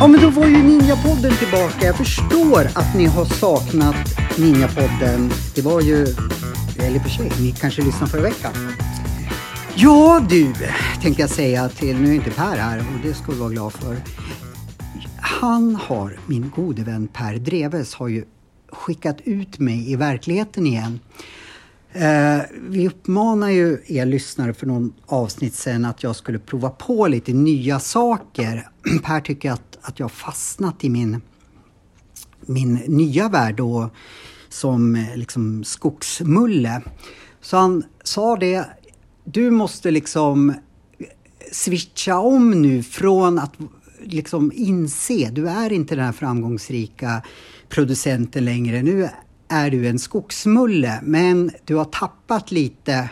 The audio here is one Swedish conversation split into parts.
Ja, men då var ju Ninjapodden tillbaka. Jag förstår att ni har saknat Ninjapodden. Det var ju, eller i och för sig, ni kanske lyssnade förra veckan. Ja du, tänkte jag säga till, nu är inte Per här och det ska du vara glad för. Han har, min gode vän Per Dreves, har ju skickat ut mig i verkligheten igen. Eh, vi uppmanar ju er lyssnare för någon avsnitt sen att jag skulle prova på lite nya saker. Per tycker att, att jag har fastnat i min, min nya värld då, som eh, liksom skogsmulle. Så han sa det, du måste liksom eh, switcha om nu från att liksom inse, du är inte den här framgångsrika producenten längre. Nu är du en skogsmulle, men du har tappat lite.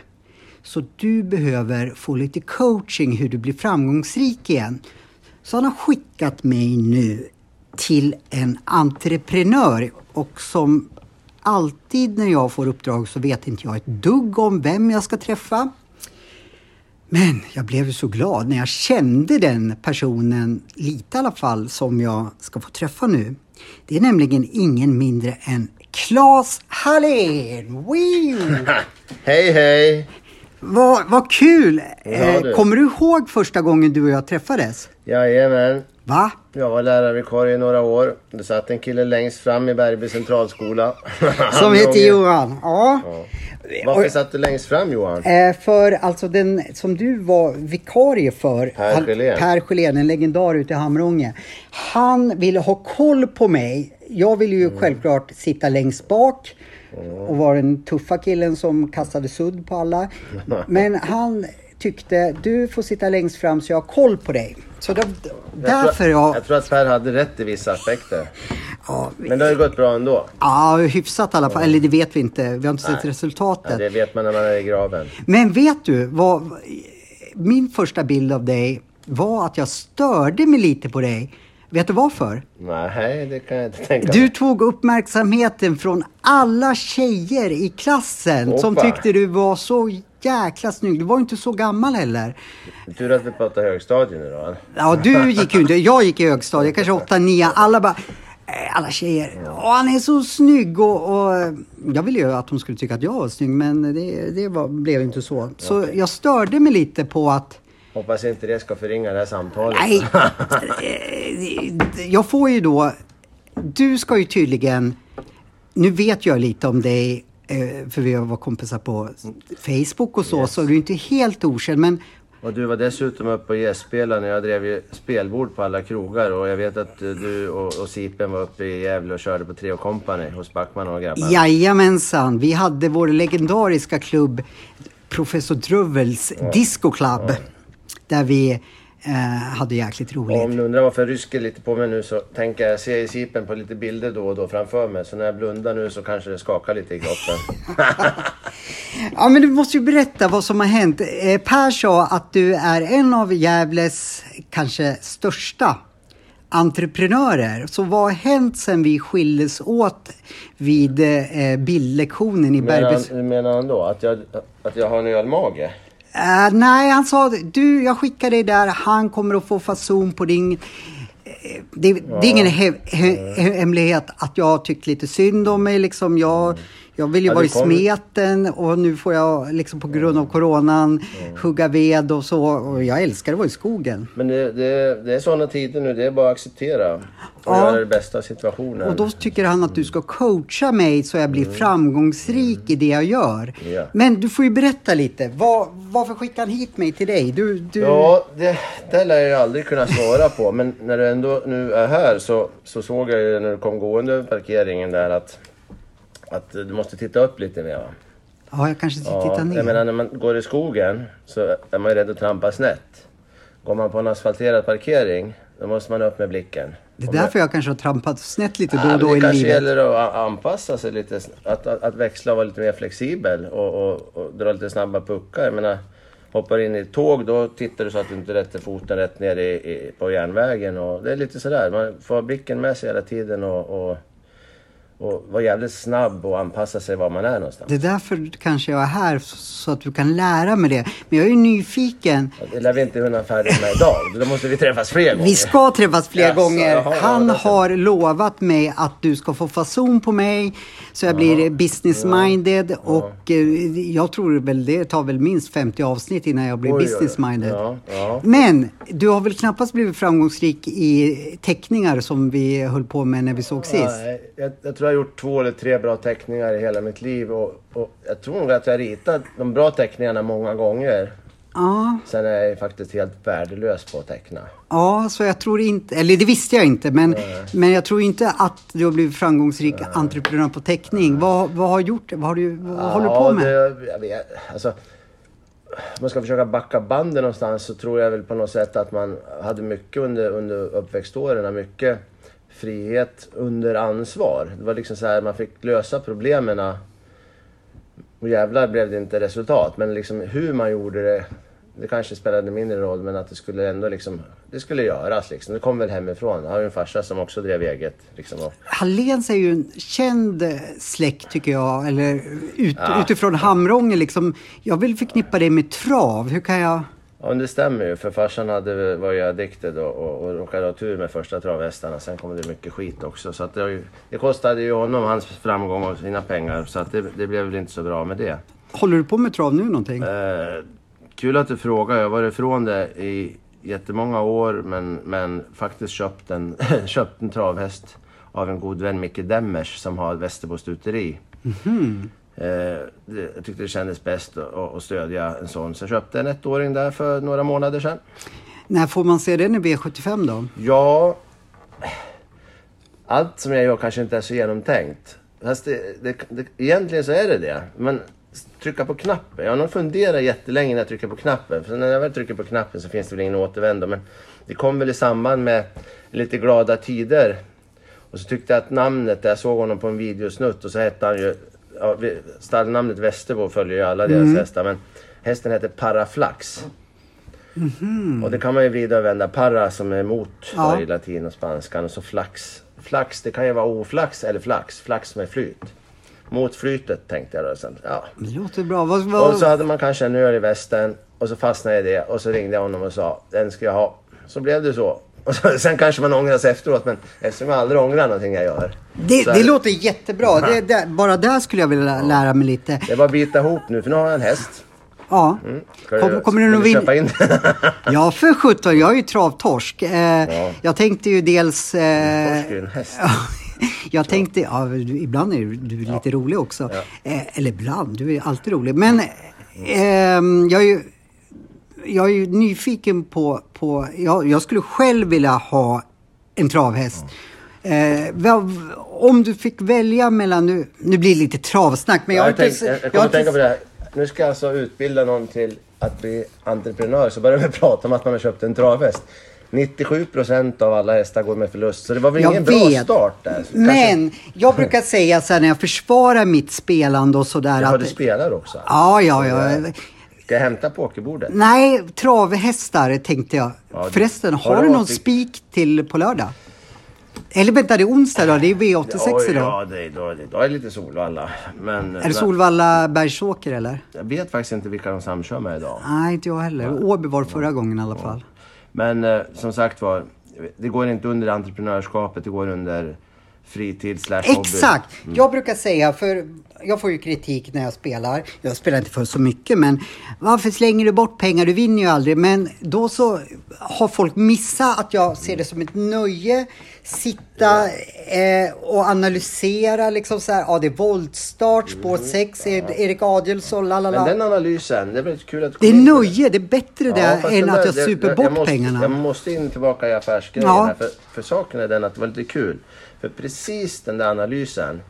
Så du behöver få lite coaching hur du blir framgångsrik igen. Så han har skickat mig nu till en entreprenör och som alltid när jag får uppdrag så vet inte jag ett dugg om vem jag ska träffa. Men jag blev så glad när jag kände den personen, lite i alla fall, som jag ska få träffa nu. Det är nämligen ingen mindre än Claes Hallén! Hej hej! Vad, vad kul! Ja, Eh. Kommer du ihåg första gången du och jag träffades? Jajamän. Va? Jag var lärarvikarie i några år. Det satt en kille längst fram i Bergby centralskola. Som heter Johan. Ja. Varför satt du längst fram Johan? Eh, för alltså den som du var vikarie för, Per Sjölén. Per en legendar ute i Hamrånge. Han ville ha koll på mig. Jag ville ju Mm. självklart sitta längst bak och vara den tuffa killen som kastade sudd på alla. Men han tyckte, du får sitta längst fram så jag har koll på dig. Så då, därför jag, jag... jag tror att Per hade rätt i vissa aspekter. Ja, Men det har ju gått bra ändå. ja, hyfsat i alla fall. Eller det vet vi inte. Vi har inte sett Nej. resultatet. Ja, det vet man när man är i graven. Men vet du, vad, min första bild av dig var att jag störde mig lite på dig. Vet du varför? Nej, det kan jag inte tänka Du mig. tog uppmärksamheten från alla tjejer i klassen som Hoppa. tyckte du var så jäkla snygg. Du var ju inte så gammal heller. Tur att vi pratar högstadiet nu då. Ja, du gick ju inte. Jag gick i högstadiet, kanske 8, 9. Alla bara... eh, Alla tjejer. Åh, han är så snygg och, och jag ville ju att hon skulle tycka att jag var snygg men det, det var, blev inte så. Så jag störde mig lite på att Hoppas inte det ska förringa det här samtalet. Nej, jag får ju då... Du ska ju tydligen... Nu vet jag lite om dig, för vi varit kompisar på Facebook och så, så du är inte helt okänd. Men Och du var dessutom uppe och gästspelade när jag drev ju spelbord på alla krogar och jag vet att eh, du och, och Sipen var uppe i Gävle och körde på Treo Company hos Backman och grabbarna. jajamensan, vi hade vår legendariska klubb Professor Druvels Disco Club. Där vi eh, hade jäkligt roligt. om ni undrar varför jag rysker lite på mig nu så tänker jag, ser i Sipen på lite bilder då och då framför mig. Så när jag blundar nu så kanske det skakar lite i kroppen. Ja, men du måste ju berätta vad som har hänt. Eh, per sa att du är en av Gävles kanske största entreprenörer. Så vad har hänt sen vi skildes åt vid eh, bildlektionen i Bergbys... hur menar han då? Att jag, att jag har en ölmage? Eh, nej, han sa du, jag skickar dig där. Han kommer att få fason på din... eh, Det, det är ingen he, he, he, hemlighet att jag har tyckt lite synd om mig. Liksom. Jag, jag vill ju Ja, vara i kom- smeten och nu får jag liksom på grund av coronan hugga ved och så. Och jag älskar att vara i skogen. Men det, det, det är sådana tider nu, det är bara att acceptera. Och Ja. göra det bästa av situationen. Och då tycker han att du ska coacha mig så jag blir framgångsrik i det jag gör. Mm. Ja. Men du får ju berätta lite. Var, varför skickade han hit mig till dig? Du, du... Ja, det, det lär jag aldrig kunna svara på. Men när du ändå nu är här så, så såg jag ju när du kom gående över parkeringen där att, att du måste titta upp lite mer. Va? ja, jag kanske ska titta Ja, ner. jag menar när man går i skogen så är man ju rädd att trampa snett. Går man på en asfalterad parkering då måste man upp med blicken. Det är därför jag kanske har trampat snett lite då och då det i kanske livet. gäller att anpassa sig lite, att, att, att växla och vara lite mer flexibel och, och, och dra lite snabba puckar. Jag menar, hoppar in i ett tåg, då tittar du så att du inte rätter foten rätt ner i, i, på järnvägen. Och det är lite sådär, man får ha blicken med sig hela tiden och, och, och vara jävligt snabb och anpassa sig var man är någonstans. Det är därför kanske jag är här, så att du kan lära mig det. Men jag är ju nyfiken. Det lär vi inte hinna färdigt med idag. Då måste vi träffas fler gånger. Vi ska träffas fler Jaså, gånger. jaha, ja, Han det ser har lovat mig att du ska få fason på mig. Så jag blir business-minded. Och eh, jag tror väl det tar väl minst 50 avsnitt innan jag blir business-minded. Ja, ja. Men du har väl knappast blivit framgångsrik i teckningar som vi höll på med när vi såg sist? Jag, jag tror jag har gjort två eller tre bra teckningar i hela mitt liv. Och, och jag tror nog att jag har ritat de bra teckningarna många gånger. Ja, Sen är jag faktiskt helt värdelös på att teckna. ja, så jag tror inte, eller det visste jag inte, men, men jag tror inte att du har blivit framgångsrik entreprenör på teckning. Vad, vad har gjort Vad, har du, vad håller du på med? Det, jag vet, alltså, om man ska försöka backa banden någonstans så tror jag väl på något sätt att man hade mycket under, under uppväxtåren. Mycket frihet under ansvar. Det var liksom så här, man fick lösa problemen. Och jävlar blev det inte resultat. Men liksom hur man gjorde det, det kanske spelade mindre roll. Men att det skulle ändå liksom, det skulle göras liksom. Det kom väl hemifrån. Jag har ju en farsa som också drev eget. Liksom, Halléns är ju en känd släkt tycker jag, eller ut, Ja. utifrån Hamrånge liksom. Jag vill förknippa det med trav. Hur kan jag... Ja men det stämmer ju för farsan hade, var ju addicted och, och, och råkade ha tur med första travhästarna. Sen kom det mycket skit också. Så det, ju, det kostade ju honom hans framgång och sina pengar. Så det, det blev väl inte så bra med det. Håller du på med trav nu någonting? Eh, kul att du frågar. Jag har varit ifrån det i jättemånga år men, men faktiskt köpt en, köpt en travhäst av en god vän, Micke Demmers, som har ett Västerbo stuteri. Eh, det, jag tyckte det kändes bäst att, stödja en sån. Så jag köpte en ettåring där för några månader sedan. När får man se den i V75 då? Ja... Allt som jag gör kanske inte är så genomtänkt. Fast det, det, det, egentligen så är det det. Men trycka på knappen. Jag har nog funderat jättelänge när jag trycker på knappen. För när jag väl trycker på knappen så finns det väl ingen återvändo. Men det kom väl i samband med lite glada tider. Och så tyckte jag att namnet, jag såg honom på en videosnutt och så hette han ju... Ja, stallnamnet Västerbo följer ju alla deras hästar. Men hästen heter Paraflax. Och det kan man ju vrida och vända. Para som är emot Ja. i latin och spanskan och så flax. Flax, det kan ju vara oflax eller flax. Flax med flyt. Mot flytet tänkte jag då. Sen, ja. Det låter bra. Vad, Och vad, så hade man kanske en öl i västen och så fastnade jag i det och så ringde jag honom och sa den ska jag ha. Så blev det så. Och så, sen kanske man ångrar sig efteråt men eftersom jag aldrig ångrar någonting jag gör. det, så är det låter jättebra. Det, det, bara där skulle jag vilja lära mig lite. Det är bara att bita ihop nu för nu har jag en häst. Ja. Ska Kom, kommer du vill nog du vinna? köpa in Ja, för sjutton. Jag är ju travtorsk. Eh, Jag tänkte ju dels... Eh, Torsk är ju en häst. jag tänkte, ja, du, ibland är du, du lite rolig också. Eh, eller ibland, du är alltid rolig. Men ehm, jag är ju... Jag är ju nyfiken på... på jag, jag skulle själv vilja ha en travhäst. Eh, vad, om du fick välja mellan... Nu, nu blir det lite travsnack, men jag, Jag, har jag, inte... tänk, jag, jag har kommer att inte- tänka på det här. Nu ska jag alltså utbilda någon till att bli entreprenör. Så börjar vi prata om att man har köpt en travhäst. 97% av alla hästar går med förlust. Så det var väl Jag ingen bra vet. start där. Kanske- Men jag brukar säga så här när jag försvarar mitt spelande och sådär Ja, att... du spelar också? Ja, ja, ja. Ska jag hämta pokerbordet? Nej, travhästar tänkte jag. Ja, Förresten, har har du någon spik till på lördag? Eller vänta, det är onsdag då? Det är V86 Oj, idag. Ja, det, då, det, då är det lite Solvalla. Men, Är det Solvalla Bergsåker eller? Jag vet faktiskt inte vilka de samkör med idag. Nej, inte jag heller. Åby var förra gången i alla fall. Men eh, som sagt var, det går inte under entreprenörskapet, det går under fritid slash hobby. Exakt! Jag brukar säga, för jag får ju kritik när jag spelar. Jag spelar inte för så mycket, men varför slänger du bort pengar? Du vinner ju aldrig. Men då så har folk missat att jag ser det som ett nöje. Sitta eh, och analysera liksom så här. Ja, det är voltstart, spår 6, Erik Adielsson, lalala. Men den analysen, det är väldigt kul att Det är nöje, det är bättre det Ja, än den att där- jag super det- bort jag måste, pengarna. Jag måste in tillbaka i affärsgrejen Ja. här. För, för saken är den att det var lite kul. För precis den där analysen,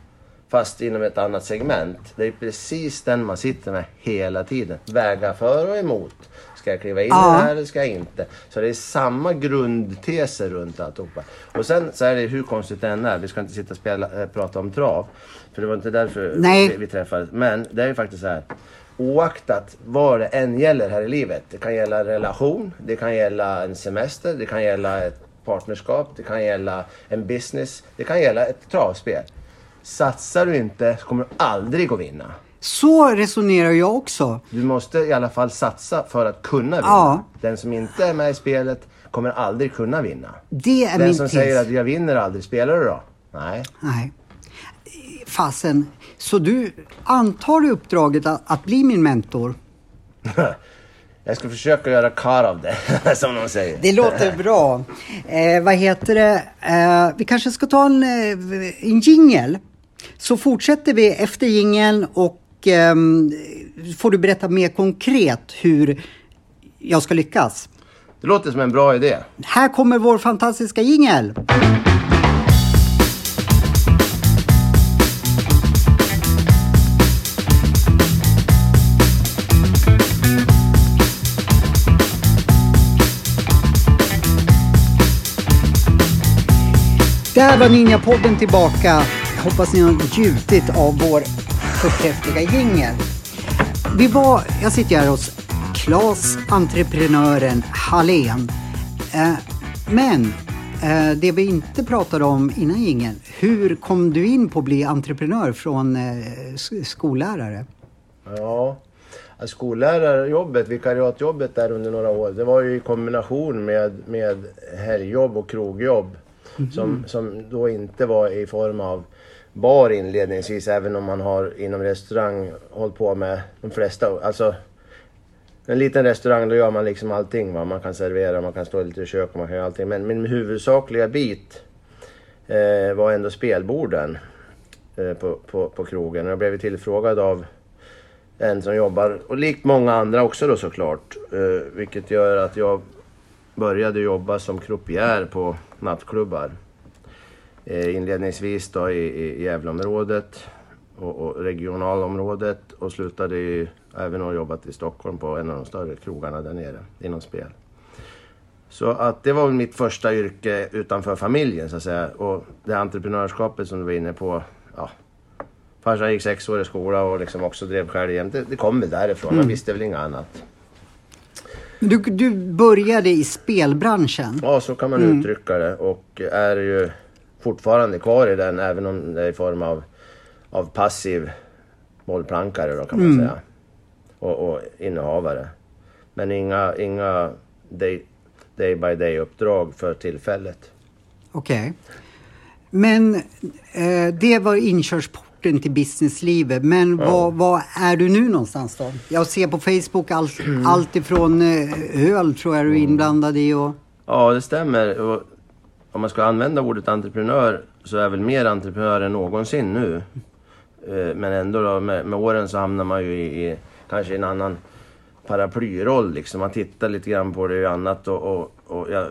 fast inom ett annat segment. Det är precis den man sitter med hela tiden. Väga för och emot. Ska jag kliva in Ja. i det här eller ska jag inte? Så det är samma grundteser runt alltihopa. Och sen så är det hur konstigt det än är. Vi ska inte sitta och spela, äh, prata om trav. För det var inte därför Nej. vi, vi träffades. Men det är ju faktiskt så här. oaktat vad det än gäller här i livet. Det kan gälla en relation, det kan gälla en semester, det kan gälla ett partnerskap, det kan gälla en business, det kan gälla ett travspel. Satsar du inte så kommer du aldrig att vinna. Så resonerar jag också. Du måste i alla fall satsa för att kunna vinna. Ja. Den som inte är med i spelet kommer aldrig kunna vinna. Det är Den min som tes. säger att jag vinner aldrig, spelar du då? Nej. Nej. Fasen. Så du antar uppdraget att, att bli min mentor? Jag ska försöka göra kar av det, som de säger. Det låter bra. Eh, vad heter det? Eh, vi kanske ska ta en, eh, en jingel. Så fortsätter vi efter jingeln och ehm, får du berätta mer konkret hur jag ska lyckas. Det låter som en bra idé. Här kommer vår fantastiska jingel. Där var Ninjapodden tillbaka. Jag hoppas ni har njutit av vår förträffliga jingel. Vi var, jag sitter här hos Klas Entreprenören Hallén. Eh, men eh, det vi inte pratade om innan jingeln. Hur kom du in på att bli entreprenör från eh, skollärare? Ja, alltså skollärarjobbet, vikariatjobbet där under några år, det var ju i kombination med, med helgjobb och krogjobb. Som, som då inte var i form av bar inledningsvis, även om man har inom restaurang hållit på med de flesta. Alltså, en liten restaurang, då gör man liksom allting. Va? Man kan servera, man kan stå lite i kök och man kan göra allting. Men min huvudsakliga bit eh, var ändå spelborden eh, på, på, på krogen. Jag blev tillfrågad av en som jobbar, och likt många andra också då såklart. Eh, vilket gör att jag började jobba som croupier på nattklubbar. Eh, inledningsvis då i, i Gävleområdet och, och regionalområdet och slutade i, även och jobbat i Stockholm på en av de större krogarna där nere inom spel. Så att det var väl mitt första yrke utanför familjen så att säga. Och det entreprenörskapet som du var inne på. Ja, farsan gick sex år i skola och liksom också drev själv jämt. Det, det kom väl därifrån. Man visste väl inget annat. Du, du började i spelbranschen. Ja, så kan man uttrycka det. Och är ju fortfarande kvar i den även om det är i form av, av passiv bollplankare då kan man säga. Och, och innehavare. Men inga, inga day, day by day uppdrag för tillfället. Okej. Men eh, det var inkörsporten till businesslivet. Men vad, vad är du nu någonstans då? Jag ser på Facebook allt, allt ifrån eh, öl tror jag du är inblandad i och... Ja, det stämmer. Och om man ska använda ordet entreprenör så är jag väl mer entreprenör än någonsin nu. Eh, Men ändå då, med, med åren så hamnar man ju i, i kanske en annan paraplyroll liksom. Man tittar lite grann på det och annat och, och, och jag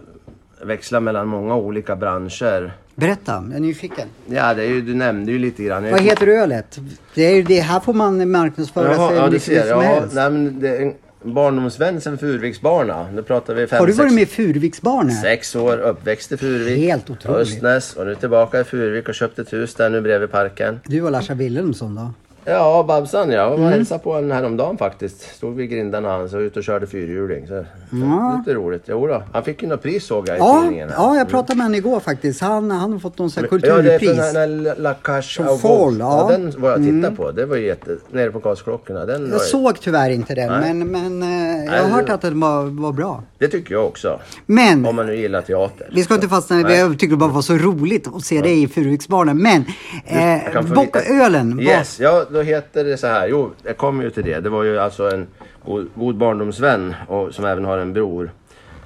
växlar mellan många olika branscher. Berätta, jag är nyfiken. Ja, det är ju, du nämnde ju lite grann. Vad heter ölet? Det är ju det, här får man marknadsföra Jaha, sig ja, du ser. som Ja, helst. nej, men det barndomsvän sen Furviksbarna. Nu pratar vi fem, Har du varit med i Furuviksbarnet? Sex år, uppväxt i Furvik. Helt otroligt. Östnäs och nu tillbaka i Furvik och köpt ett hus där nu bredvid parken. Du och Larsa Wilhelmsson då? Ja, Babsan ja. Jag var Mm. hälsade på honom häromdagen faktiskt. Stod vid grindarna han så ut och körde fyrhjuling. Så, Ja. Lite roligt. Jo då. Han fick ju något pris såg jag i Ja, tidningen. här. ja, jag pratade med honom igår faktiskt. Han, han har fått någon sån här Ja, det är kulturpris. för den här La Cache Fall, ja. Mm. ja. Den var jag tittade på. Det var ju jätte... Nere på Karlsklockorna. Den var... Jag ju- såg tyvärr inte den, Nej. men, men eh, jag Nej, har hört att den var, var bra. Det tycker jag också. Men Om man nu gillar teater. vi ska inte fastna i det. Nej. Jag tycker det bara var så roligt att se dig i Furuviksbarnen. Men eh, kan få bock, lite- ölen. vad- Yes, ja då heter det så här. Jo, jag kommer ju till det. Det var ju alltså en god, god barndomsvän och som även har en bror.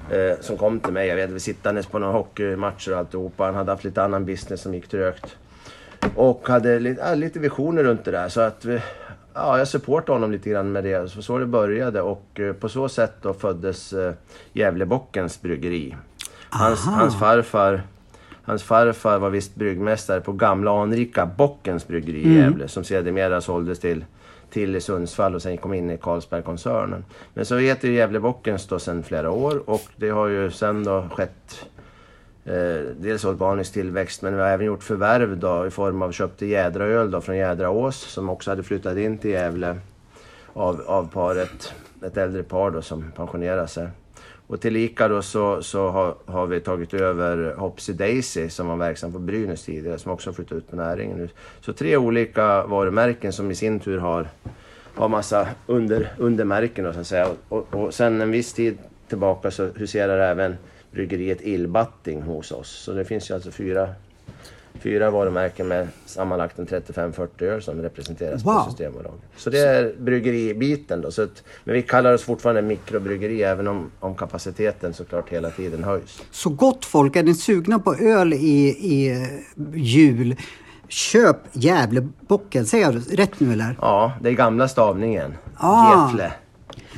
Eh, som kom till mig, jag vet inte, sittandes på några hockeymatcher och alltihopa. Han hade haft lite annan business som gick trögt. Och hade lite, ja, lite visioner runt det där. Så att vi, ja, jag supportade honom lite grann med det. Så, så det började och eh, på så sätt då föddes eh, Gävlebockens bryggeri. Hans, hans farfar Hans farfar var visst bryggmästare på gamla anrika Bockens bryggeri i Gävle som sedermera såldes till, till Sundsvall och sen kom in i Carlsbergkoncernen. Men så heter ju Gävle Bockens då sedan flera år och det har ju sen då skett eh, dels organisk tillväxt men vi har även gjort förvärv då i form av köpte Jädraöl då från Jädraås som också hade flyttat in till Gävle. av, av paret, ett äldre par då som pensionerar sig. Och tillika då så, så har, har vi tagit över Hopsy Daisy som var verksam på Brynäs tidigare som också har flyttat ut på näringen nu. Så tre olika varumärken som i sin tur har, har massa under, undermärken då, så att säga. Och, och sen en viss tid tillbaka så huserar även bryggeriet Illbatting hos oss. Så det finns ju alltså fyra, fyra varumärken med sammanlagt en 35-40 öl som representeras Wow. på Systembolaget. Så det är bryggeribiten då. Så att, men vi kallar oss fortfarande mikrobryggeri även om, om kapaciteten såklart hela tiden höjs. Så gott folk, är ni sugna på öl i, i jul, köp Gävlebocken. Säger jag rätt nu eller? Ja, det är gamla stavningen. Ah. Gefle.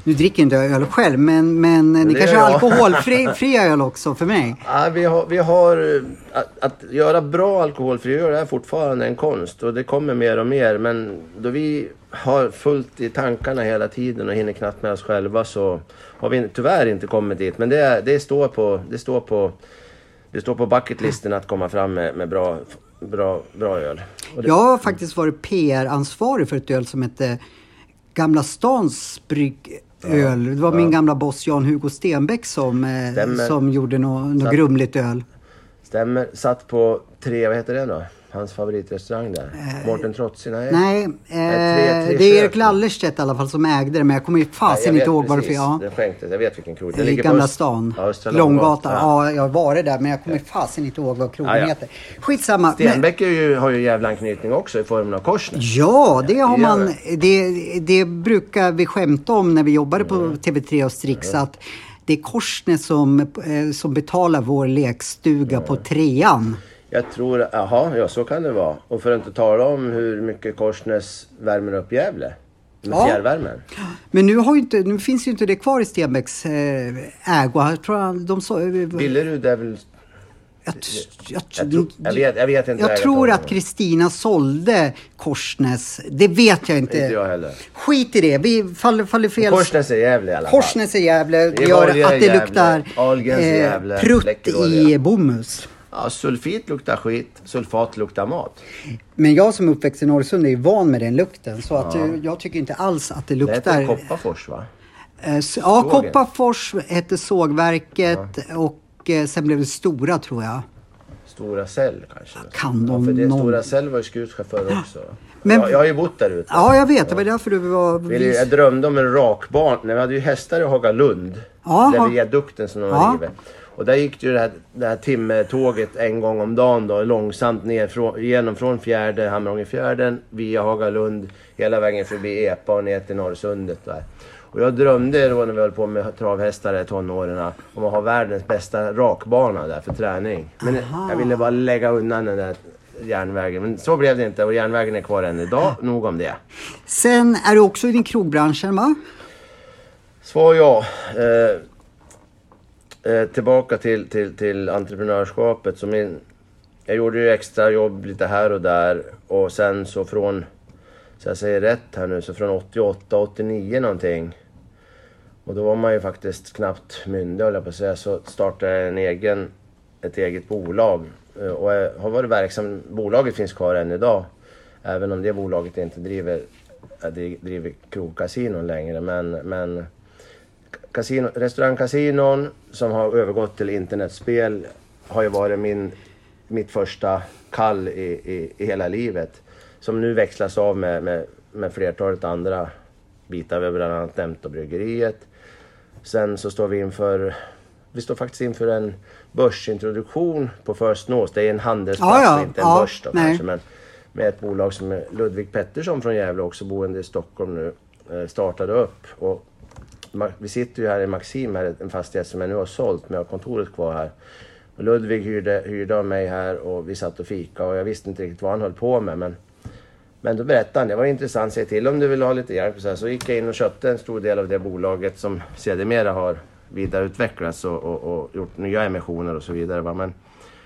Nu dricker inte jag öl själv, men, men ni kanske har alkoholfria öl också för mig? Ja, vi har, vi har eh, att, att göra bra alkoholfri öl är fortfarande en konst och det kommer mer och mer. Men då vi har fullt i tankarna hela tiden och hinner knappt med oss själva så har vi tyvärr inte kommit dit. Men det, det står på, det står på, det står på bucketlisten att komma fram med, med bra, bra, bra öl. Det, Jag har faktiskt varit PR-ansvarig för ett öl som hette Gamla Stans bryggöl. Det var min gamla boss Jan-Hugo Stenbeck som, eh, Stämmer. som gjorde något nå Så- grumligt öl. Stämmer. Satt på tre, vad heter det då? Hans favoritrestaurang där. Mårten Trotsi? Nej. Nej, eh, Nej, tre- tre det är. Erik Lallerstedt i alla fall som ägde det, men jag kommer ju Ja, fasen jag inte ihåg vad det för... precis. Ja. Den skänktes. Jag vet vilken krog. Den I ligger Gamla stan. Ja, Östra Långgatan. Långgatan. Ja, jag har varit där men jag kommer fasen inte ihåg vad krogen Ja, ja. heter. Skitsamma. Men, Stenbeck är ju, har ju jävla anknytning också i formen av Korsnäs. ja, det har man. Det, det brukar vi skämta om när vi jobbade på TV3 och Strix att det är Korsnäs som, eh, som betalar vår lekstuga på trean. Jag tror, jaha, ja så kan det vara. Och för att inte tala om hur mycket Korsnäs värmer upp Gävle. Med Ja. fjärrvärmen. Men nu, har inte, nu finns ju inte det kvar i Stenbecks eh, ägo. Jag tror han- de sa... Billerud är väl... Jag, jag, Jag, tror, jag, vet, jag vet inte Jag tror att Kristina sålde Korsnäs. Det vet jag inte. Inte jag heller. Skit i det. Vi faller, faller fel. Korsnäs är Gävle i alla fall. Korsnäs i Gävle Det är gör att det luktar Gävle, prutt i bomull. Ja, sulfit luktar skit, sulfat luktar mat. Men jag som är uppväxt i Norrsund är van med den lukten. Så att, eh, jag tycker inte alls att det Det luktar... heter Kopparfors va? Eh, ja, Sågen. Kopparfors hette sågverket och eh, sen blev det Stora tror jag. Stora Cell kanske? Kan de ja, för det någon- Stora Cell var ju skutchaufför också. Men- jag, jag har ju bott där ute. Ja, jag vet. Det var därför du var... Jag drömde om en rakban. Nej, Vi hade ju hästar i Hagalund. Ja, där ha- viadukten som de Ja. har rivit. Och där gick det ju det här, det här timmertåget en gång om dagen då, långsamt ner från, genom från fjärde, Hamrångefjärden, via Hagalund, hela vägen förbi Epa och ner till Norrsundet där. Och jag drömde då när vi höll på med travhästar i tonåren om att ha världens bästa rakbana där för träning. Men jag ville bara lägga undan den där järnvägen. Men så blev det inte och järnvägen är kvar än idag. Nog om det. Sen är du också i din krogbranschen va? Svar ja. Eh, eh, tillbaka till, till, till entreprenörskapet. Så min, jag gjorde ju extra jobb lite här och där och sen så från, så jag säger rätt här nu, så från 88, 89 någonting. Och då var man ju faktiskt knappt myndig höll jag på att säga, så startade jag en egen, ett eget bolag. Eh, och jag har varit verksam, bolaget finns kvar än idag. Även om det bolaget inte driver, eh, driver krogkasinon längre. Men, men kasino, restaurangkasinon som har övergått till internetspel har ju varit min, mitt första kall i, i, i hela livet. Som nu växlas av med, med, med flertalet andra bitar. Vi har bland annat nämnt bryggeriet. Sen så står vi inför, vi står faktiskt inför en börsintroduktion på First North. Det är en handelsplats Ja, ja. inte en Ja, börs då nej. kanske. Men med ett bolag som Ludvig Pettersson från Gävle, också boende i Stockholm nu, eh, startade upp. Och vi sitter ju här i Maxim, här, en fastighet som jag nu har sålt, men jag har kontoret kvar här. Och Ludvig hyrde, hyrde av mig här och vi satt och fika och jag visste inte riktigt vad han höll på med. Men, men då berättade han, det var intressant, säg till om du vill ha lite hjälp. Så, här. så gick jag in och köpte en stor del av det bolaget som sedermera har vidareutvecklats och, och, och gjort nya emissioner och så vidare. va. Men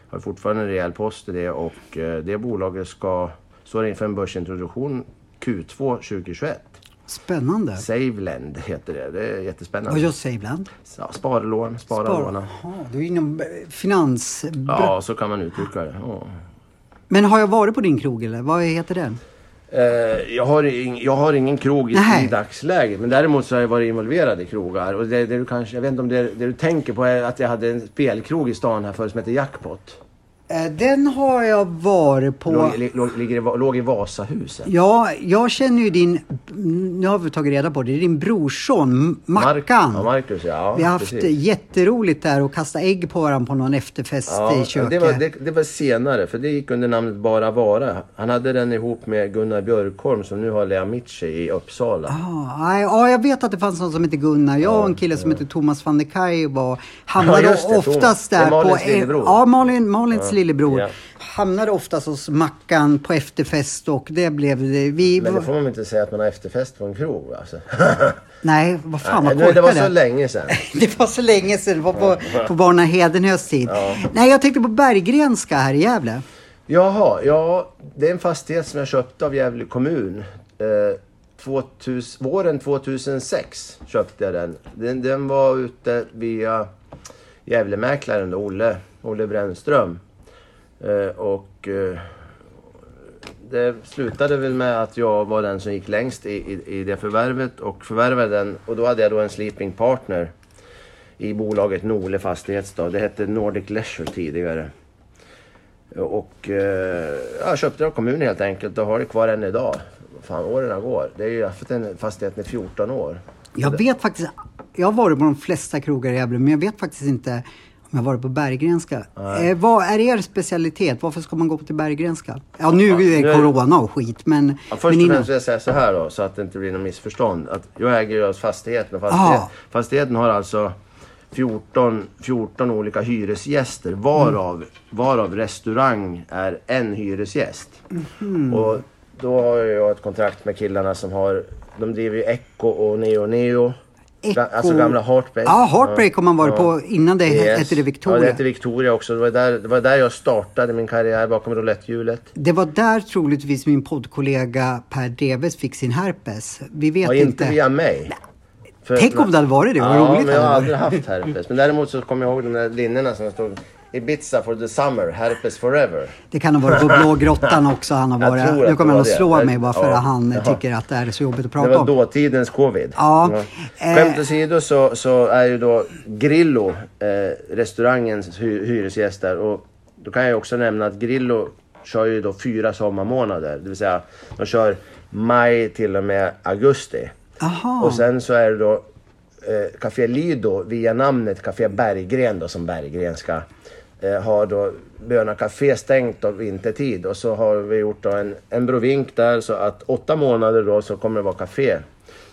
jag har fortfarande en rejäl post i det och eh, det bolaget ska, står inför en börsintroduktion Q2 2021. Spännande. Savelend heter det. Det är jättespännande. Vad gör Saveland? Ja, sparlån, spara Spar-. Jaha, du är inom eh, finans... Ja, så kan man uttrycka det. Ja. Men har jag varit på din krog eller vad heter den? Eh, jag, har ing, jag har ingen krog i, i dagsläget. Men däremot så har jag varit involverad i krogar. Och det, det du kanske, jag vet inte om det, det du tänker på är att jag hade en spelkrog i stan här förut som hette Jackpot. Eh, Den har jag varit på. Låg, låg, ligger låg i Vasahuset. Ja, jag känner ju din, nu har vi tagit reda på det, det är din brorson Mackan. Ja, Marcus ja. vi har haft precis. jätteroligt där och kastat ägg på varandra på någon efterfest i köket. det, var, det, det var senare, för det gick under namnet Bara Vara. Han hade den ihop med Gunnar Björkholm som nu har Lea Mitche i Uppsala. Ah, ja, jag vet att det fanns någon som heter Gunnar. Jag och en kille som heter Thomas van der Kaj var, hamnade Ja, det, oftast Thomas. Det är där Malins på... lillebror. Ja, Malin, Malins lillebror. ja. Hamnade oftast hos Mackan på efterfest och det blev... det- Vi, Men det får man inte säga att man har efterfest på en krog alltså. Nej, vad fan vad Nej, det var så korkade. länge sedan. Det var så länge sedan, det var på, på Barna Hedenhös tid. Nej, jag tänkte på Berggrenska här i Gävle. Jaha, ja det är en fastighet som jag köpte av Gävle kommun. Eh, 2000, våren 2006 köpte jag den. den. Den var ute via Gävlemäklaren då, Olle, Olle Brännström. Eh, och eh, det slutade väl med att jag var den som gick längst i, i, i det förvärvet och förvärvade den. Och då hade jag då en sleeping partner i bolaget Nole Fastighets. Då. Det hette Nordic Leisure tidigare. Och eh, jag köpte det av kommunen helt enkelt och har det kvar än idag. Fan, åren går. Det är ju, jag har haft den fastigheten i 14 år. Jag vet faktiskt, jag har varit på de flesta krogar i Gävle, men jag vet faktiskt inte jag har varit på Berggrenska. Eh, vad är er specialitet? Varför ska man gå till Berggrenska? Ja, nu är det corona och skit, men, Ja, först men och innan. främst vill jag säga så här då, så att det inte blir något missförstånd. Att jag äger ju alltså fastigheten och fastighet, Ah. fastigheten har alltså 14, 14 olika hyresgäster varav, varav restaurang är en hyresgäst. Mhm. Och då har jag ett kontrakt med killarna som har, de driver ju Echo och Neo Neo. Alltså gamla Heartbreak. Ja, Heartbreak har man varit Ja. på innan det hette det Victoria. Ja, det hette Victoria också. Det var, där, det var där jag startade min karriär bakom rouletthjulet. Det var där troligtvis min poddkollega Per Dreves fick sin herpes. Vi vet Ja, inte. inte via mig. För- Tänk om det hade varit det, vad ja, roligt men jag har aldrig haft herpes. Men däremot så kommer jag ihåg de där linnena som stod Ibiza for the summer, herpes forever. Det kan ha varit på Blågrottan också han har varit. Nu kommer det han att slå det. mig bara för Ja, att han jaha. tycker att det här är så jobbigt att Det prata var om. dåtidens covid. Ja, eh. Skämt åsido så, så är ju då Grillo eh, restaurangens hy hyresgäst där. Och då kan jag också nämna att Grillo kör ju då fyra sommarmånader. Det vill säga de kör maj till och med augusti. Aha. Och sen så är det då eh, Café Lido via namnet Café Berggren då som Berggren ska eh, ha då Böna Café stängt av vintertid och så har vi gjort då en, en brovink där så att åtta månader då så kommer det vara café.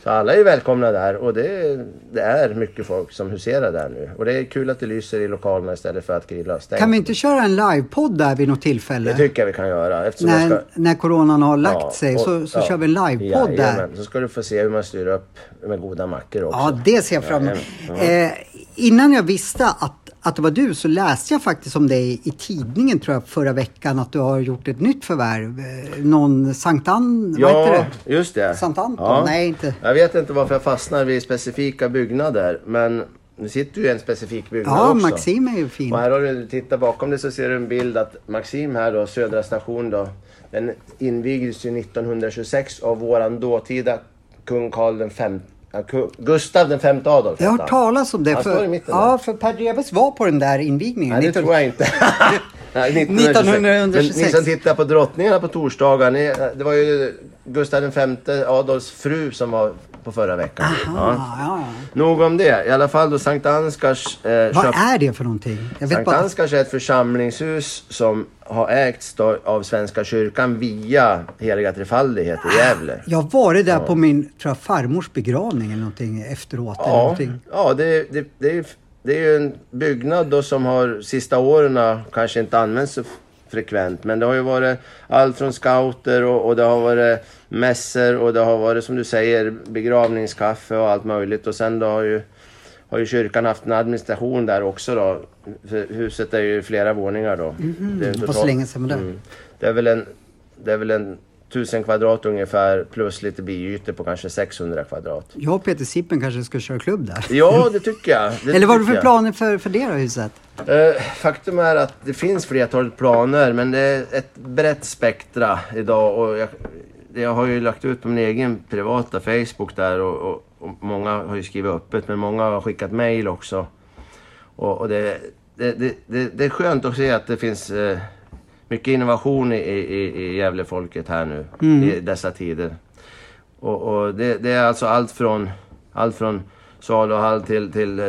Så alla är välkomna där och det, det är mycket folk som huserar där nu. Och det är kul att det lyser i lokalerna istället för att grilla stängt. Kan vi inte köra en livepodd där vid något tillfälle? Det tycker jag vi kan göra. När, ska... när coronan har lagt Ja, sig och- så, så ja. kör vi en livepodd där. Jajamän, Så ska du få se hur man styr upp med goda mackor också. Ja, det ser jag fram emot. Eh, innan jag visste att, att det var du så läste jag faktiskt om dig i tidningen tror jag förra veckan att du har gjort ett nytt förvärv. Eh, någon Sankt Ann, vad heter Ja, det? just det. Sankt Anton? Nej, inte. Jag vet inte varför jag fastnar vid specifika byggnader, men nu sitter i en specifik byggnad Ja, också. Maxim är ju fin. Och här har du, titta bakom dig så ser du en bild att Maxim här då, Södra station då, den invigdes ju 1926 av våran dåtida kung Karl ja, kung, Gustav den femte Adolf. Jag har hört talas om det. Han står i mitten ja, där. för Per Dreves var på den där invigningen. Nej, det 19 tror jag inte. Nej, 1926. 1926. Men ni som tittar på drottningarna på torsdagar, ni, det var ju Gustav V Adolfs fru som var på förra veckan. Ja, ja, ja. Nog om det. I alla fall då Sankt Ansgars eh, Vad köpt... är det för någonting? Jag Sankt bara... Ansgars är ett församlingshus som har ägts av Svenska kyrkan via Heliga Trefaldighet i Gävle. Jag har varit där på min tror jag, farmors begravning eller någonting efteråt. Eller Ja, någonting. ja det, det, det, är, det är ju en byggnad då som har sista åren kanske inte använts så frekvent. Men det har ju varit allt från scouter och, och det har varit mässor och det har varit som du säger begravningskaffe och allt möjligt. Och sen då har ju, har ju kyrkan haft en administration där också då. För huset är ju flera våningar då. Det är Vad totalt- så länge sedan var det? Mm. Det är väl en, det är väl en tusen kvadrat ungefär plus lite biytor på kanske 600 kvadrat. Jag och Peter Sippen kanske ska köra klubb där. Ja, det tycker jag. Det Eller vad har du för jag. planer för, för det då, huset? Eh, faktum är att det finns flertalet planer men det är ett brett spektra idag och jag, jag har ju lagt ut på min egen privata Facebook där och, och, och många har ju skrivit öppet men många har skickat mail också. Och, och det, det, det, det, det är skönt att se att det finns eh, mycket innovation i, i, i Gävlefolket här nu i dessa tider. Och, och det, det är alltså allt från, allt från saluhall till, till eh,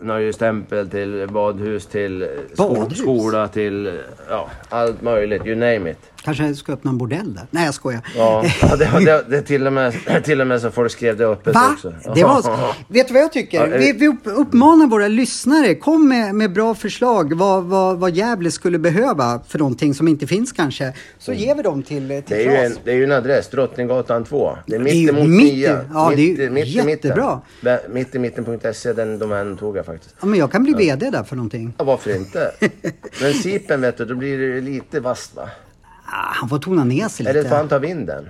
nöjesstempel till badhus till eh, Badhus? skola till eh, ja, allt möjligt, you name it. Kanske jag ska öppna en bordell där? Nej, jag skojar. Ja, ja, det, det, det är till och, med, till och med så folk skrev det öppet Va? också. Det var, vet du vad jag tycker? Ja, Vi, vi upp- uppmanar våra lyssnare, kom med, med bra förslag vad, vad, vad Gävle skulle behöva för någonting som inte finns kanske. Så ger vi dem till, till Mm. Det är, ju en, det är ju en adress, Drottninggatan 2. Det är ju mitt mitt nia. ja, det är mitt, mitt jättebra. Bä- Mitt i mitten.se, den domänen tog jag faktiskt. Ja, men jag kan bli VD där för någonting. Ja, varför inte? Men sipen vet du, då blir det lite vasst va? Ah, han får tona ner sig lite. för han tar vinden?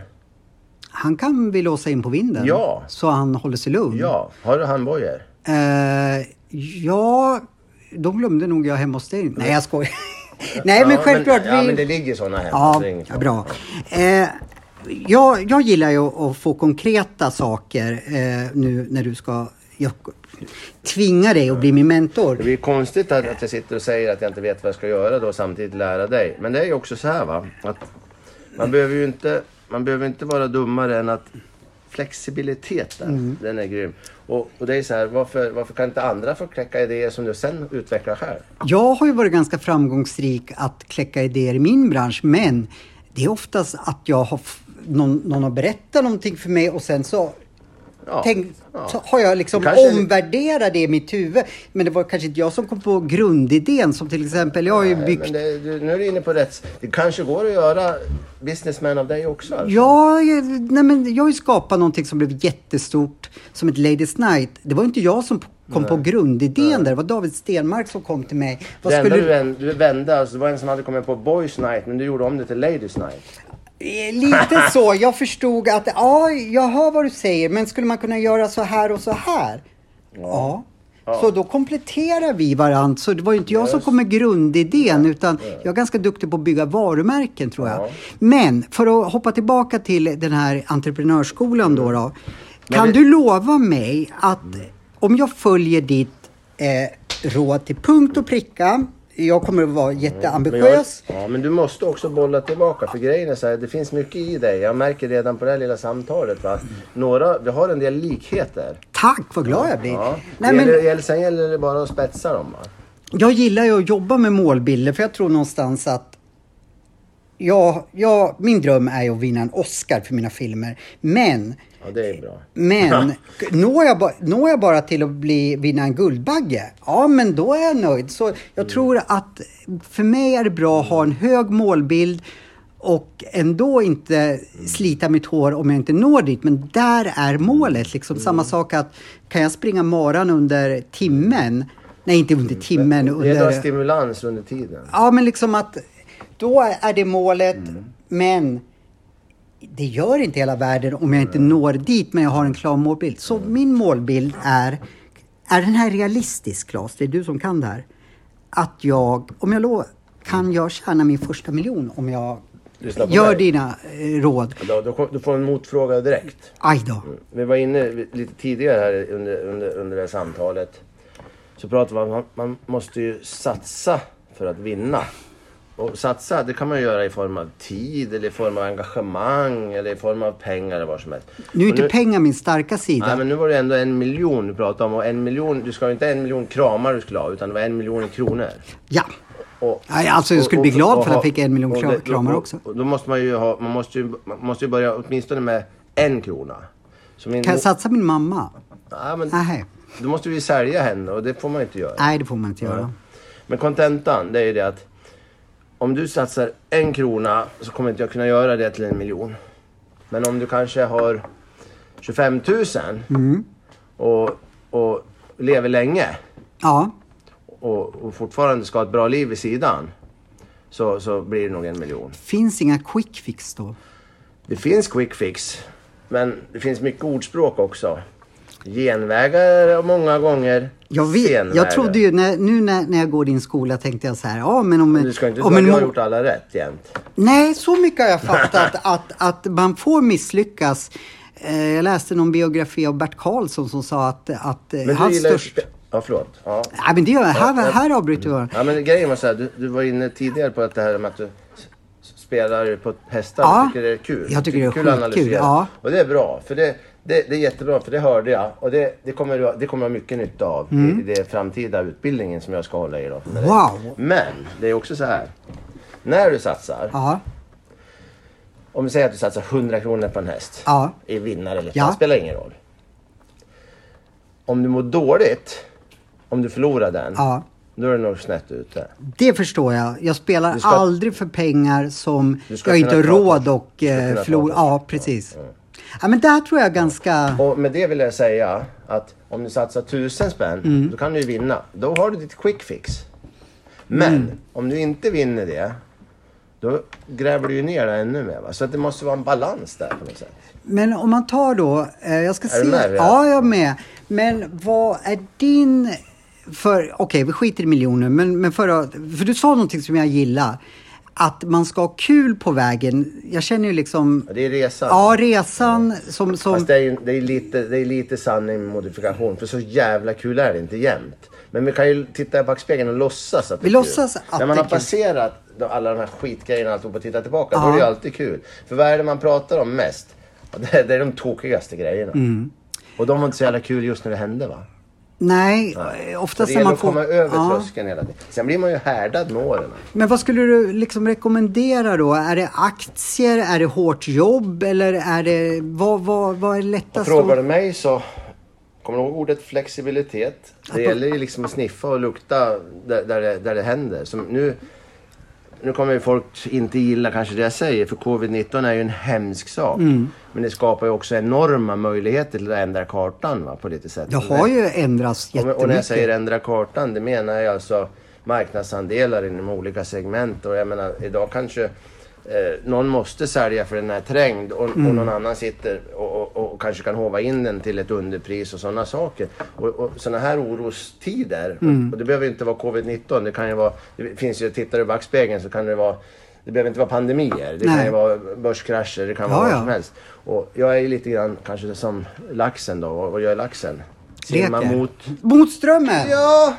Han kan vi låsa in på vinden. Ja. Så han håller sig lugn. Ja. Har du handbojor? Eh, ja, de glömde nog jag hemma hos dig. Nej, jag skojar. Nej, men Ja, självklart. Men, ja, vi... men det ligger såna hemma. Ja, så ja, bra. Eh, jag, jag gillar ju att få konkreta saker eh, nu när du ska tvinga dig att bli min mentor. Det blir konstigt att, att jag sitter och säger att jag inte vet vad jag ska göra då och samtidigt lära dig. Men det är ju också så här va. Att man behöver ju inte, man behöver inte vara dummare än att flexibiliteten, Mm. den är grym. Och, och det är så här, varför, varför kan inte andra få kläcka idéer som du sen utvecklar själv? Jag har ju varit ganska framgångsrik att kläcka idéer i min bransch, men det är oftast att jag har någon, någon har berättat någonting för mig och sen så Ja, Tänk, ja. har jag liksom Kanske- omvärderat det i mitt huvud. Men det var kanske inte jag som kom på grundidén som till exempel, jag har ju Nej, byggt det, nu är du inne på rätt... Det kanske går att göra businessman av dig också. Alltså. Ja, nej men jag har ju skapat någonting som blev jättestort som ett Ladies Night. Det var inte jag som kom på grundidén där, det var David Stenmark som kom till mig. Vad det enda skulle du, vän- du vände, alltså, det var en som hade kommit på Boys Night men du gjorde om det till Ladies Night. Eh, Lite så, jag förstod att ja, jag hör vad du säger, men skulle man kunna göra så här och så här? Ja. Så då kompletterar vi varandra. Så det var ju inte jag som kom med grundidén utan jag är ganska duktig på att bygga varumärken tror jag. Ja. Men för att hoppa tillbaka till den här entreprenörsskolan då. då kan vi- du lova mig att om jag följer ditt eh, råd till punkt och pricka. Jag kommer att vara Men jag, jätteambitiös. ja, men du måste också bolla tillbaka för grejen är så här, det finns mycket i dig. Jag märker redan på det här lilla samtalet va. Några, vi har en del likheter. Tack vad glad jag blir. Ja. Nej, men, gäller, sen gäller det bara att spetsa dem va. Jag gillar ju att jobba med målbilder för jag tror någonstans att jag, jag, min dröm är ju att vinna en Oscar för mina filmer. Men, Ja, det är bra. men når, jag ba, når jag bara till att bli, vinna en Guldbagge, ja men då är jag nöjd. Så jag tror att för mig är det bra att ha en hög målbild och ändå inte slita mitt hår om jag inte når dit. Men där är målet. Liksom. Samma sak att kan jag springa maran under timmen, nej inte under timmen, Det ha under... stimulans under tiden. Ja, men liksom att då är det målet, men det gör inte hela världen om jag inte når dit, men jag har en klar målbild. Så min målbild är, är den här realistisk, Claes? Det är du som kan det här. Att jag, om jag lo, kan jag tjäna min första miljon om jag gör mig. dina eh, råd? Kom- du får en motfråga direkt. Aj då. Vi var inne lite tidigare här under, under, under det här samtalet. Så pratade vi om att man, man måste ju satsa för att vinna. Och satsa, det kan man göra i form av tid, eller i form av engagemang, eller i form av pengar eller vad som helst. Nu är Och inte pengar min starka sida. Nej men nu var det ändå en miljon du pratade om och en miljon, du ska ju inte en miljon kramar du skulle ha utan det var en miljon kronor. Ja. Och, Nej, alltså, jag skulle bli glad för att jag fick en miljon och kram- det- kramar och- också. Och då måste man ju ha, man måste ju, man måste ju börja åtminstone med en krona. Min, Kan jag satsa min mamma? Nej, men Nej. då måste vi sälja henne och det får man inte göra. Nej, det får man inte göra. Men kontentan, det är ju det att om du satsar en krona så kommer inte jag kunna göra det till en miljon. Men om du kanske har 25 000 Mm. och, och lever länge Ja. och, och fortfarande ska ha ett bra liv vid sidan så, så blir det nog en miljon. Finns inga quick fix då? Det finns quick fix, men det finns mycket ordspråk också. Genvägar och många gånger Jag, vet, senvägar. jag trodde ju, när, nu när, när jag går din skola tänkte jag så här, ja men om... Du ska inte om tro att jag har gjort alla rätt jämt. Nej, så mycket har jag fattat att, att man får misslyckas. Eh, Jag läste någon biografi av Bert Karlsson som sa att, att eh, hans största... Ja, förlåt. Ja. Nej, men det gör här, Ja, ja. här avbryter varandra. Ja men grejen var så här, du, du var inne tidigare på att det här med att du spelar på hästar, Ja. tycker det är kul. Jag tycker det är kul analysera. ja. Och det är bra, för det, det, det är jättebra, för det hörde jag. Och det, det, kommer, du, det kommer jag ha mycket nytta av i, i den framtida utbildningen som jag ska hålla i då. Mm. Wow. Men det är också så här. När du satsar, Ja, om vi säger att du satsar 100 kronor på en häst. Ja. I vinnare eller Ja. det spelar ingen roll. Om du mår dåligt, om du förlorar den, ja. då är du nog snett ute. Det förstår jag. Jag spelar ska- aldrig för pengar som jag inte har råd och eh, förlora. Ja, precis. Ja, men där tror jag ganska... Och med det vill jag säga att om du satsar tusen spänn, Mm. då kan du ju vinna. Då har du ditt quick fix. Men Mm. om du inte vinner det, då gräver du ju ner det ännu mer. Va? Så att det måste vara en balans där på något sätt. Men om man tar då, eh, jag ska Är se. du med, ja, jag är med. Men vad är din, för, okej vi skiter i miljoner, men, men för, att- för du sa någonting som jag gillar. Att man ska ha kul på vägen. Jag känner ju liksom, Ja, Det är resan. ja resan som, som Fast det är, ju- det är lite, det är lite sanning med modifikation. För så jävla kul är det inte jämt. Men vi kan ju titta i backspegeln och låtsas att det Vi är låtsas kul. att När man det har kul. passerat alla de här skitgrejerna och alltihop och tittat tillbaka, då Ja. är det ju alltid kul. För vad är det man pratar om mest? Ja, Det är, det är de tokigaste grejerna. Mm. Och de var inte så jävla kul just när det hände va? Nej, Så oftast det när gäller man att får... komma över ja. tröskeln hela tiden. Sen blir man ju härdad med åren. Men vad skulle du liksom rekommendera då? Är det aktier, är det hårt jobb eller är det, vad, vad, vad är Och lättast? frågar att- du mig så Kommer du ihåg ordet flexibilitet? Det gäller ju liksom att sniffa och lukta där, där, det, där det händer. Som nu, nu kommer ju folk inte gilla kanske det jag säger för covid-19 är ju en hemsk sak. Mm. Men det skapar ju också enorma möjligheter till att ändra kartan va, på lite sätt. Det har ju ändrats Och, och när jag jättemycket. säger ändra kartan, det menar jag alltså marknadsandelar inom olika segment. Och jag menar, idag kanske eh, någon måste sälja för den är trängd och, Mm. och någon annan sitter och, och kanske kan hova in den till ett underpris och sådana saker. Och, och sådana här orostider, Mm. och det behöver inte vara covid-19, det kan ju vara, det finns ju, tittar du i backspegeln så kan det vara det behöver inte vara pandemier, det kan Nej. ju vara börskrascher, det kan Ja, vara vad ja. som helst. Och jag är lite grann kanske som laxen då, och vad gör laxen? Simmar mot Mot strömmen! Ja,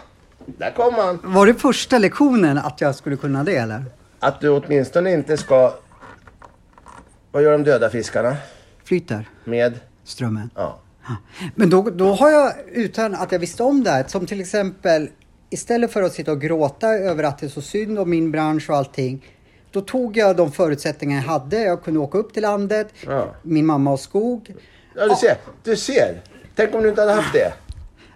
där kom han. Var det första lektionen att jag skulle kunna det eller? Att du åtminstone inte ska... Vad gör de döda fiskarna? Flyter Med? Strömmen. Ja. Men då, då har jag, utan att jag visste om det här, som till exempel istället för att sitta och gråta över att det är så synd om min bransch och allting. Då tog jag de förutsättningar jag hade. Jag kunde åka upp till landet, Ja. min mamma har skog. Ja, du ser. Du ser. Tänk om du inte hade haft det.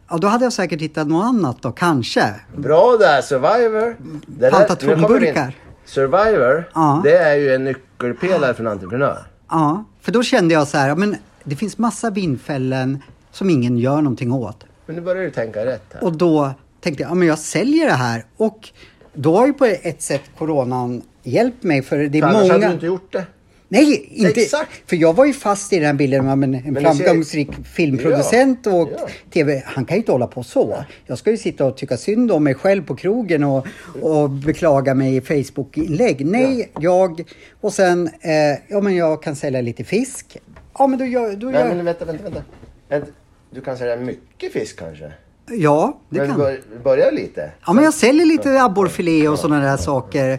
Ja, då hade jag säkert hittat något annat då, kanske. Bra där, Survivor. Det där- Panta nu kommer vi in. tomburkar. Survivor, Ja. det är ju en nyckelpelare för en entreprenör. Ja, för då kände jag så här, men det finns massa vindfällen som ingen gör någonting åt. Men nu börjar du tänka rätt här. Och då tänkte jag, ja men jag säljer det här. Och då har ju på ett sätt coronan hjälpt mig för det är För annars hade många... du inte gjort det. Nej, inte. Exakt. För jag var ju fast i den bilden av en, en framgångsrik filmproducent Ja, och ja. TV. Han kan ju inte hålla på så. Jag ska ju sitta och tycka synd om mig själv på krogen och, och beklaga mig i Facebook-inlägg. Nej, jag... Och sen, eh, ja men jag kan sälja lite fisk. Ja men då gör... Då Nej, gör men vänta, vänta, vänta. Vänta. Du kan sälja mycket fisk kanske? ja, det men kan. bör, börja lite. Ja men jag säljer lite abborrfilé och sådana där saker.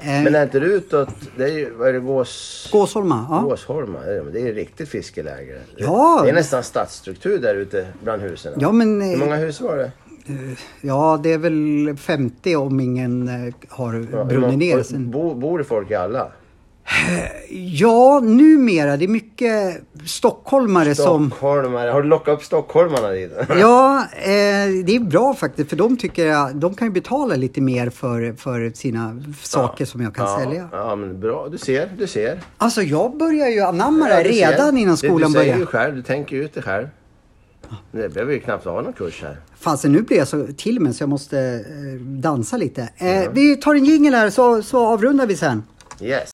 Eh, Men är inte det utåt, det är ju, vad är det, gås... Gåsholma, ja. Gåsholma, det är riktigt fiskeläge. Ja. Det är nästan stadsstruktur där ute bland husen. Ja, men, Hur eh, många hus var det? Ja, det är väl 50 om ingen eh, har Ja, hur brunnit ner sen. Bo, bor det folk i alla? Ja, numera. Det är mycket stockholmare som... Stockholmare. Har du lockat upp stockholmarna dit? Ja, eh, det är bra faktiskt. För de tycker jag, de kan ju betala lite mer för, för sina saker som jag kan ja, sälja. Ja, men bra. Du ser, du ser. Alltså jag börjar ju anamma det Ja, här du ser. redan innan skolan Du säger börjar. ju själv, du tänker ut det själv. Det behöver ju knappt ha någon kurs här. Fasen, nu blir jag så till mig så jag måste eh, dansa lite. Eh, Vi tar en jingel här så, så avrundar vi sen. Yes.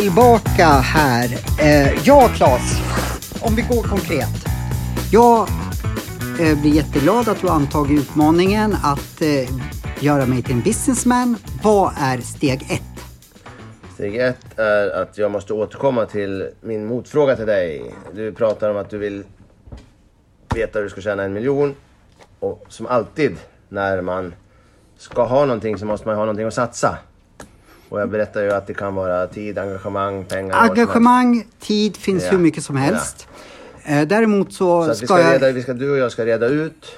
Tillbaka här. Eh, ja, Claes. Om vi går konkret. Jag eh, blir jätteglad att du har antagit utmaningen att eh, göra mig till en businessman. Vad är steg ett? Steg ett är att jag måste återkomma till min motfråga till dig. Du pratar om att du vill veta hur du ska tjäna en miljon. Och som alltid när man ska ha någonting så måste man ha någonting att satsa. Och jag berättar ju att det kan vara tid, engagemang, pengar. Engagemang, tid finns Ja. hur mycket som helst. Eh, däremot så, Så ska ska jag... reda, vi ska, du och jag ska reda ut,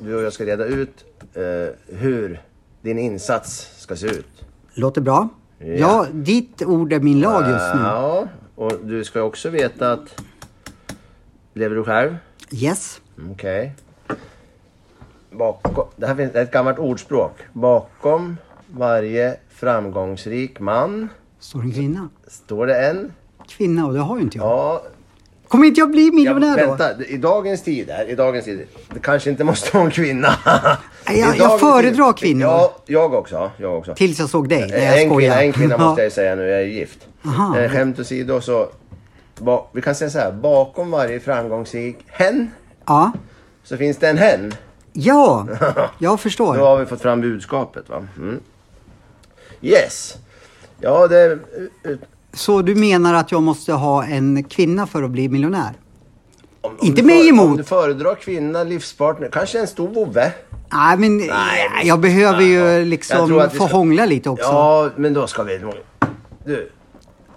du och jag ska reda ut eh, hur din insats ska se ut. Låter bra. Ja. Ja. ditt ord är min lag just nu. Ja, och du ska också veta att... Lever du själv? Yes. Okej. Bakom, det här finns ett gammalt ordspråk. Bakom varje framgångsrik man Står en kvinna. står det en... Kvinna och det har ju inte jag. Ja, Kommer inte jag bli ja miljonär då? vänta. I dagens tider, i dagens tid, det kanske inte måste vara en kvinna. Nej, jag- jag föredrar tid- kvinnor. Ja, jag också. Jag också. Tills jag såg dig. Nej, jag en, skojar. kvinna, en kvinna måste Ja. jag säga nu, jag är gift. Aha. Eh, Skämt åsido så, ba, vi kan säga så här, bakom varje framgångsrik hen Ja. så finns det en hen. Ja, jag Då förstår. har vi fått fram budskapet va. Mm. Yes. Ja, det... eh, Så du menar att jag måste ha en kvinna för att bli miljonär? Om, om Inte mig emot. Om du föredrar kvinna, livspartner, kanske en stor vovve. Nej, men Nej, jag behöver Ja, ju liksom få ska- hångla lite också. Ja, men då ska vi... Du,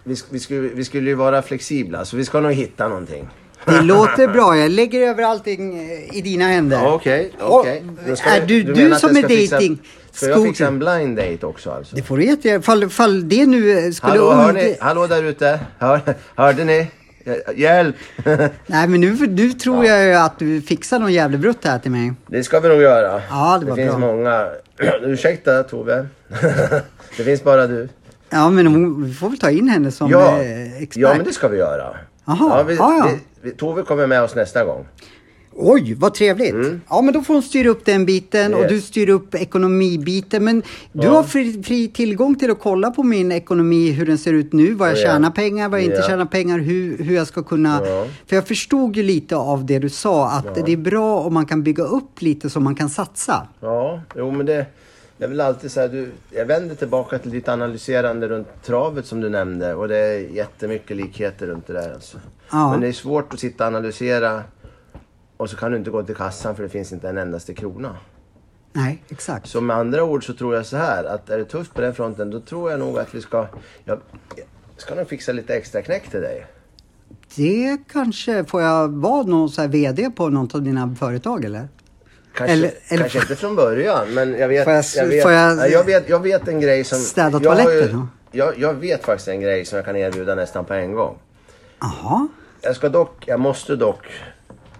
vi, vi, skulle, vi skulle ju vara flexibla, så vi ska nog hitta någonting. Det låter bra. Jag lägger över allting eh, i dina händer. Ja, Okej, okej. Och Då ska Är du, du att som är dating Ska jag fixa en blind date också alltså? Det får du jättegärna. Fall, fall det nu eh, skulle... Hallå, hör ni? Hallå där ute? Hör, hörde ni? Hjälp! Nej, men nu, nu tror jag ju att du fixar någon jävla brutt här till mig. Det ska vi nog göra. Ja, det var finns bra. många... Ursäkta Tove. det finns bara du. Ja, men vi får väl ta in henne som Ja, eh, expert. ja men det ska vi göra. Jaha, ja, vi, ja, ja. Tove kommer med oss nästa gång. Oj, vad trevligt. Ja, men då får hon styra upp den biten och Mm. Yes. du styr upp ekonomibiten. Men du har fri, fri tillgång till att kolla på min ekonomi, hur den ser ut nu, vad jag Ja. tjänar pengar, vad jag inte Ja. tjänar pengar, hur, hur jag ska kunna... Ja. För jag förstod ju lite av det du sa, att det är bra om man kan bygga upp lite så man kan satsa. Ja, jo men det... Det är väl alltid så här, du, jag vänder tillbaka till ditt analyserande runt travet som du nämnde och det är jättemycket likheter runt det där alltså. Ja. Men det är svårt att sitta och analysera och så kan du inte gå till kassan för det finns inte en endaste krona. Nej, exakt. Så med andra ord så tror jag så här att är det tufft på den fronten då tror jag nog att vi ska... Jag ska nog fixa lite extra knäck till dig. Det kanske, får jag vara någon så här VD på något av dina företag eller? Kanske, Eller- eller- kanske inte från början men jag vet... Får jag- jag, vet får jag- jag, vet, jag vet en grej som... Städa toaletten, jag, jag vet faktiskt en grej som jag kan erbjuda nästan på en gång. Jaha. Jag ska dock, jag måste dock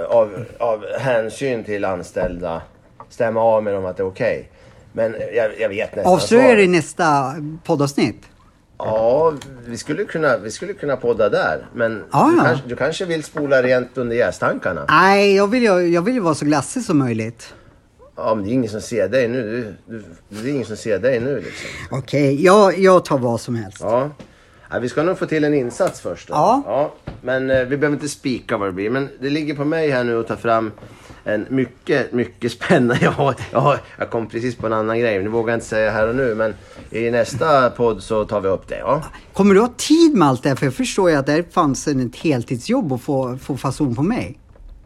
av, av hänsyn till anställda stämma av med dem att det är okej. Men jag, jag vet nästan Avslöjar i nästa poddavsnitt? Ja, vi skulle kunna, vi skulle kunna podda där. Men Ja, du, kanske, du kanske vill spola rent under jästankarna? Nej, jag vill ju, jag vill ju vara så glassig som möjligt. Ja, men det är ingen som ser dig nu. Du, du, det är ingen som ser dig nu liksom. Okej, jag, jag tar vad som helst. Ja. ja. Vi ska nog få till en insats först då. Ja. ja. Men eh, vi behöver inte spika vad det blir. Men det ligger på mig här nu att ta fram en mycket, mycket spännande... Jag, har, jag, har, jag kom precis på en annan grej. Det vågar jag inte säga här och nu. Men i nästa podd så tar vi upp det. Ja. Kommer du ha tid med allt det här? För jag förstår ju att det fanns ett heltidsjobb att få, få fason på mig.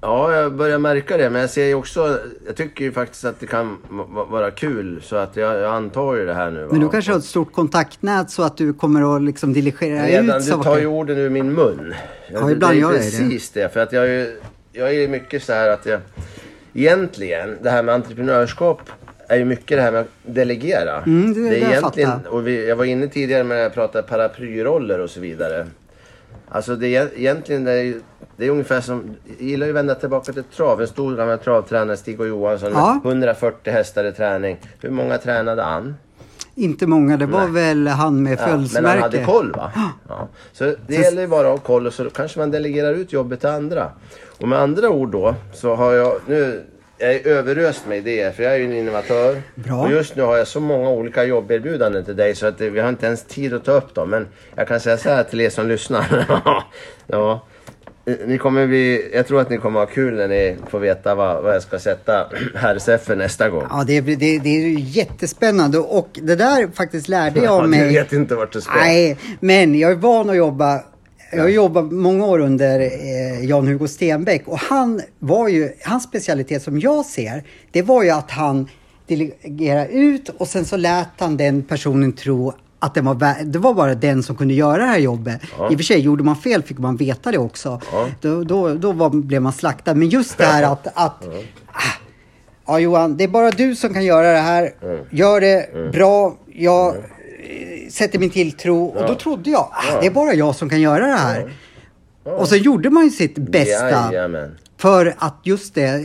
Ja, jag börjar märka det. Men jag ser ju också... Jag tycker ju faktiskt att det kan va- va- vara kul. Så att jag, jag antar ju det här nu. Men du kanske har ett stort kontaktnät så att du kommer att liksom dirigera Redan, ut du tar ju saker. orden ur min mun. Ja, ibland det är gör jag det. precis det. För att jag är ju jag är mycket så här att jag... Egentligen, det här med entreprenörskap är ju mycket det här med att delegera. Mm, det- det är jag egentligen, fattar. och vi, jag var inne tidigare med att prata paraplyroller och så vidare. Alltså det är egentligen det är, det är ungefär som, jag gillar ju att vända tillbaka till trav. En stor gammal travtränare, Stig och Johansson, Ja. med 140 hästar i träning. Hur många tränade han? Inte många, det var väl han med Ja, men han hade koll va? Ja. Så det gäller ju bara att ha koll och så kanske man delegerar ut jobbet till andra. Och med andra ord då så har jag nu... jag är överöst med idéer för jag är ju en innovatör. Bra. Och just nu har jag så många olika jobberbjudanden till dig så att vi har inte ens tid att ta upp dem. Men jag kan säga så här till er som lyssnar. ja, ni kommer bli, jag tror att ni kommer ha kul när ni får veta vad, vad jag ska sätta herr nästa gång. Ja, det, det, det är ju jättespännande och det där faktiskt lärde jag Ja, mig. du vet inte vart du ska. Nej, men jag är van att jobba. Jag har jobbat många år under eh, Jan-Hugo Stenbeck och han var ju, hans specialitet som jag ser, det var ju att han delegerade ut och sen så lät han den personen tro att det var, det var bara den som kunde göra det här jobbet. I och för sig, gjorde man fel fick man veta det också. Ja. Då, då, då var, blev man slaktad. Men just det här att, att ah, Ja Johan, det är bara du som kan göra det här. Gör det bra. Jag sätter min tilltro. Och då trodde jag, ah, det är bara jag som kan göra det här. Och så gjorde man ju sitt bästa. Jajamän. För att just det, eh,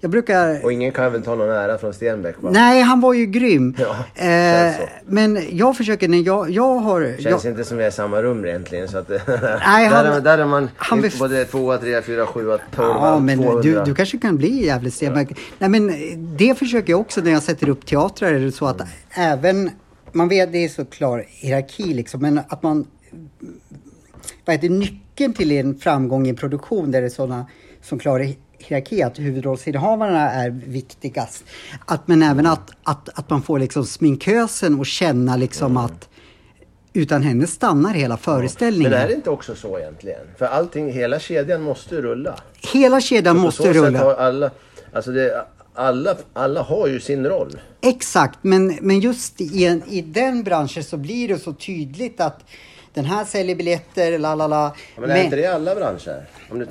jag brukar... Och ingen kan väl ta någon ära från Stenbeck va? Nej, han var ju grym. Ja, eh, men jag försöker när jag, jag har... Känns jag, inte som vi är i samma rum egentligen. Så att, Nej, där, han- är, där är man han inte bef- både 2, 3, 4, 7, 12, Ja, men 200. du, du kanske kan bli jävligt Stenbeck. Nej, men det försöker jag också när jag sätter upp teatrar. Är det så att även, man vet det är så klar hierarki liksom, men att man, vad heter nyckeln till en framgång i en produktion där det är sådana som klarar hierarki, att huvudrollsinnehavarna är viktigast. Att, men även att, att, att man får liksom sminkösen och känna liksom att utan henne stannar hela föreställningen. Men är det inte också så egentligen? För allting, hela kedjan måste rulla. Hela kedjan måste rulla. Alla, alltså det, alla, alla har ju sin roll. Exakt, men, men just i, en, i den branschen så blir det så tydligt att den här säljer biljetter, la la la. Men, är inte det i alla branscher?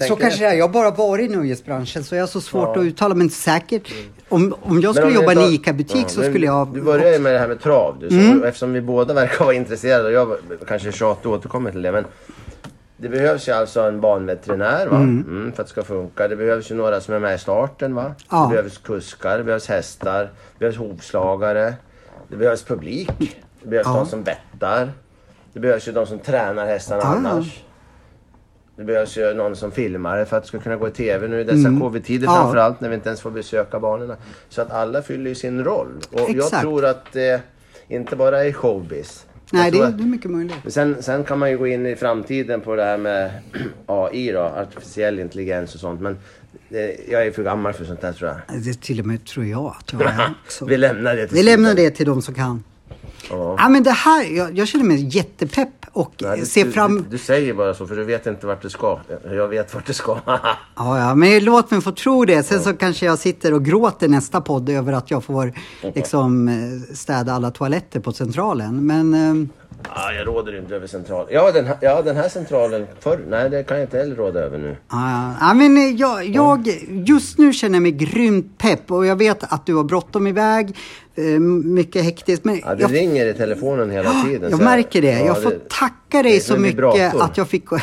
Så kanske det är. Jag har bara varit i nöjesbranschen så jag har så svårt Ja. att uttala men säkert. Om, om jag skulle Men om jobba i en ICA-butik Ja, så men skulle jag... Du började ju med det här med trav. Du, så, Mm. Eftersom vi båda verkar vara intresserade och jag kanske och återkommer till det. Men det behövs ju alltså en banveterinär va? Mm, för att det ska funka. Det behövs ju några som är med i starten va? Ja. Det behövs kuskar, det behövs hästar, det behövs hovslagare. Det behövs publik. Det behövs Ja. de som bettar. Det behövs ju de som tränar hästarna Ja, annars. Det behövs ju någon som filmar det för att det ska kunna gå i TV nu i dessa covid-tider Mm. Ja. framförallt när vi inte ens får besöka banorna. Så att alla fyller ju sin roll. Och jag Exakt. tror att det inte bara är showbiz. Nej, det är, det är mycket möjligt. men Sen, sen kan man ju gå in i framtiden på det här med AI då, artificiell intelligens och sånt. Men eh, jag är för gammal för sånt där tror jag. Det till och med tror jag att jag är. Vi lämnar det till Vi lämnar det till de som kan. Ja. Ja, men det här, jag, jag känner mig jättepepp och Nej, ser du, fram... du, du säger bara så för du vet inte vart du ska. Jag vet vart du ska. Ja, ja, men låt mig få tro det. Sen så kanske jag sitter och gråter nästa podd över att jag får liksom eh, städa alla toaletter på Centralen. Men eh, ah, jag råder inte över centralen. Ja den, här, ja, den här centralen förr. Nej, det kan jag inte heller råda över nu. ja, ja, men eh, jag, jag, just nu känner jag mig grymt pepp och jag vet att du har bråttom iväg. eh, Mycket hektiskt. Men Ja, det jag, ringer i telefonen hela tiden. jag märker det. ja, Jag får det- tacka det dig är så mycket vibrator. att jag fick komma,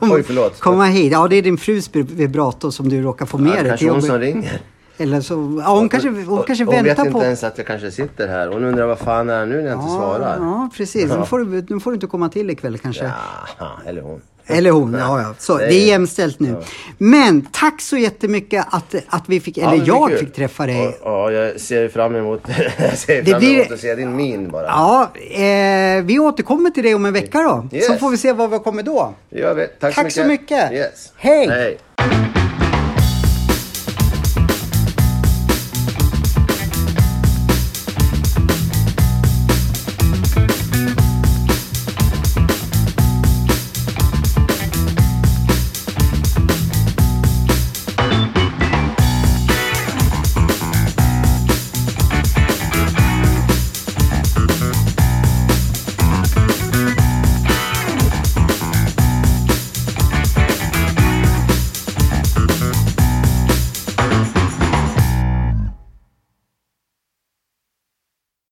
Oj, komma hit. Ja, det är din frus vibrator som du råkar få med Ja, det dig kanske till hon som ringer. Eller så, ja, hon kanske, hon Och- kanske hon vet väntar inte på... ens att jag kanske sitter här. Hon undrar vad fan är det nu när jag inte svarar. Ja, precis. Nu får, du, nu får du inte komma till ikväll kanske. Ja, eller hon. Eller hon, ja, ja. Så, det är jämställt nu. Men tack så jättemycket att, att vi fick, Ja, eller är jag kul. fick träffa dig. Ja, jag ser fram emot, jag ser Det fram blir- emot att se din min bara. Ja, eh, vi återkommer till dig om en vecka då. Yes. Så får vi se var vi kommer då. Det gör vi. Tack, Tack så så mycket. mycket. Yes. Hej. Hej.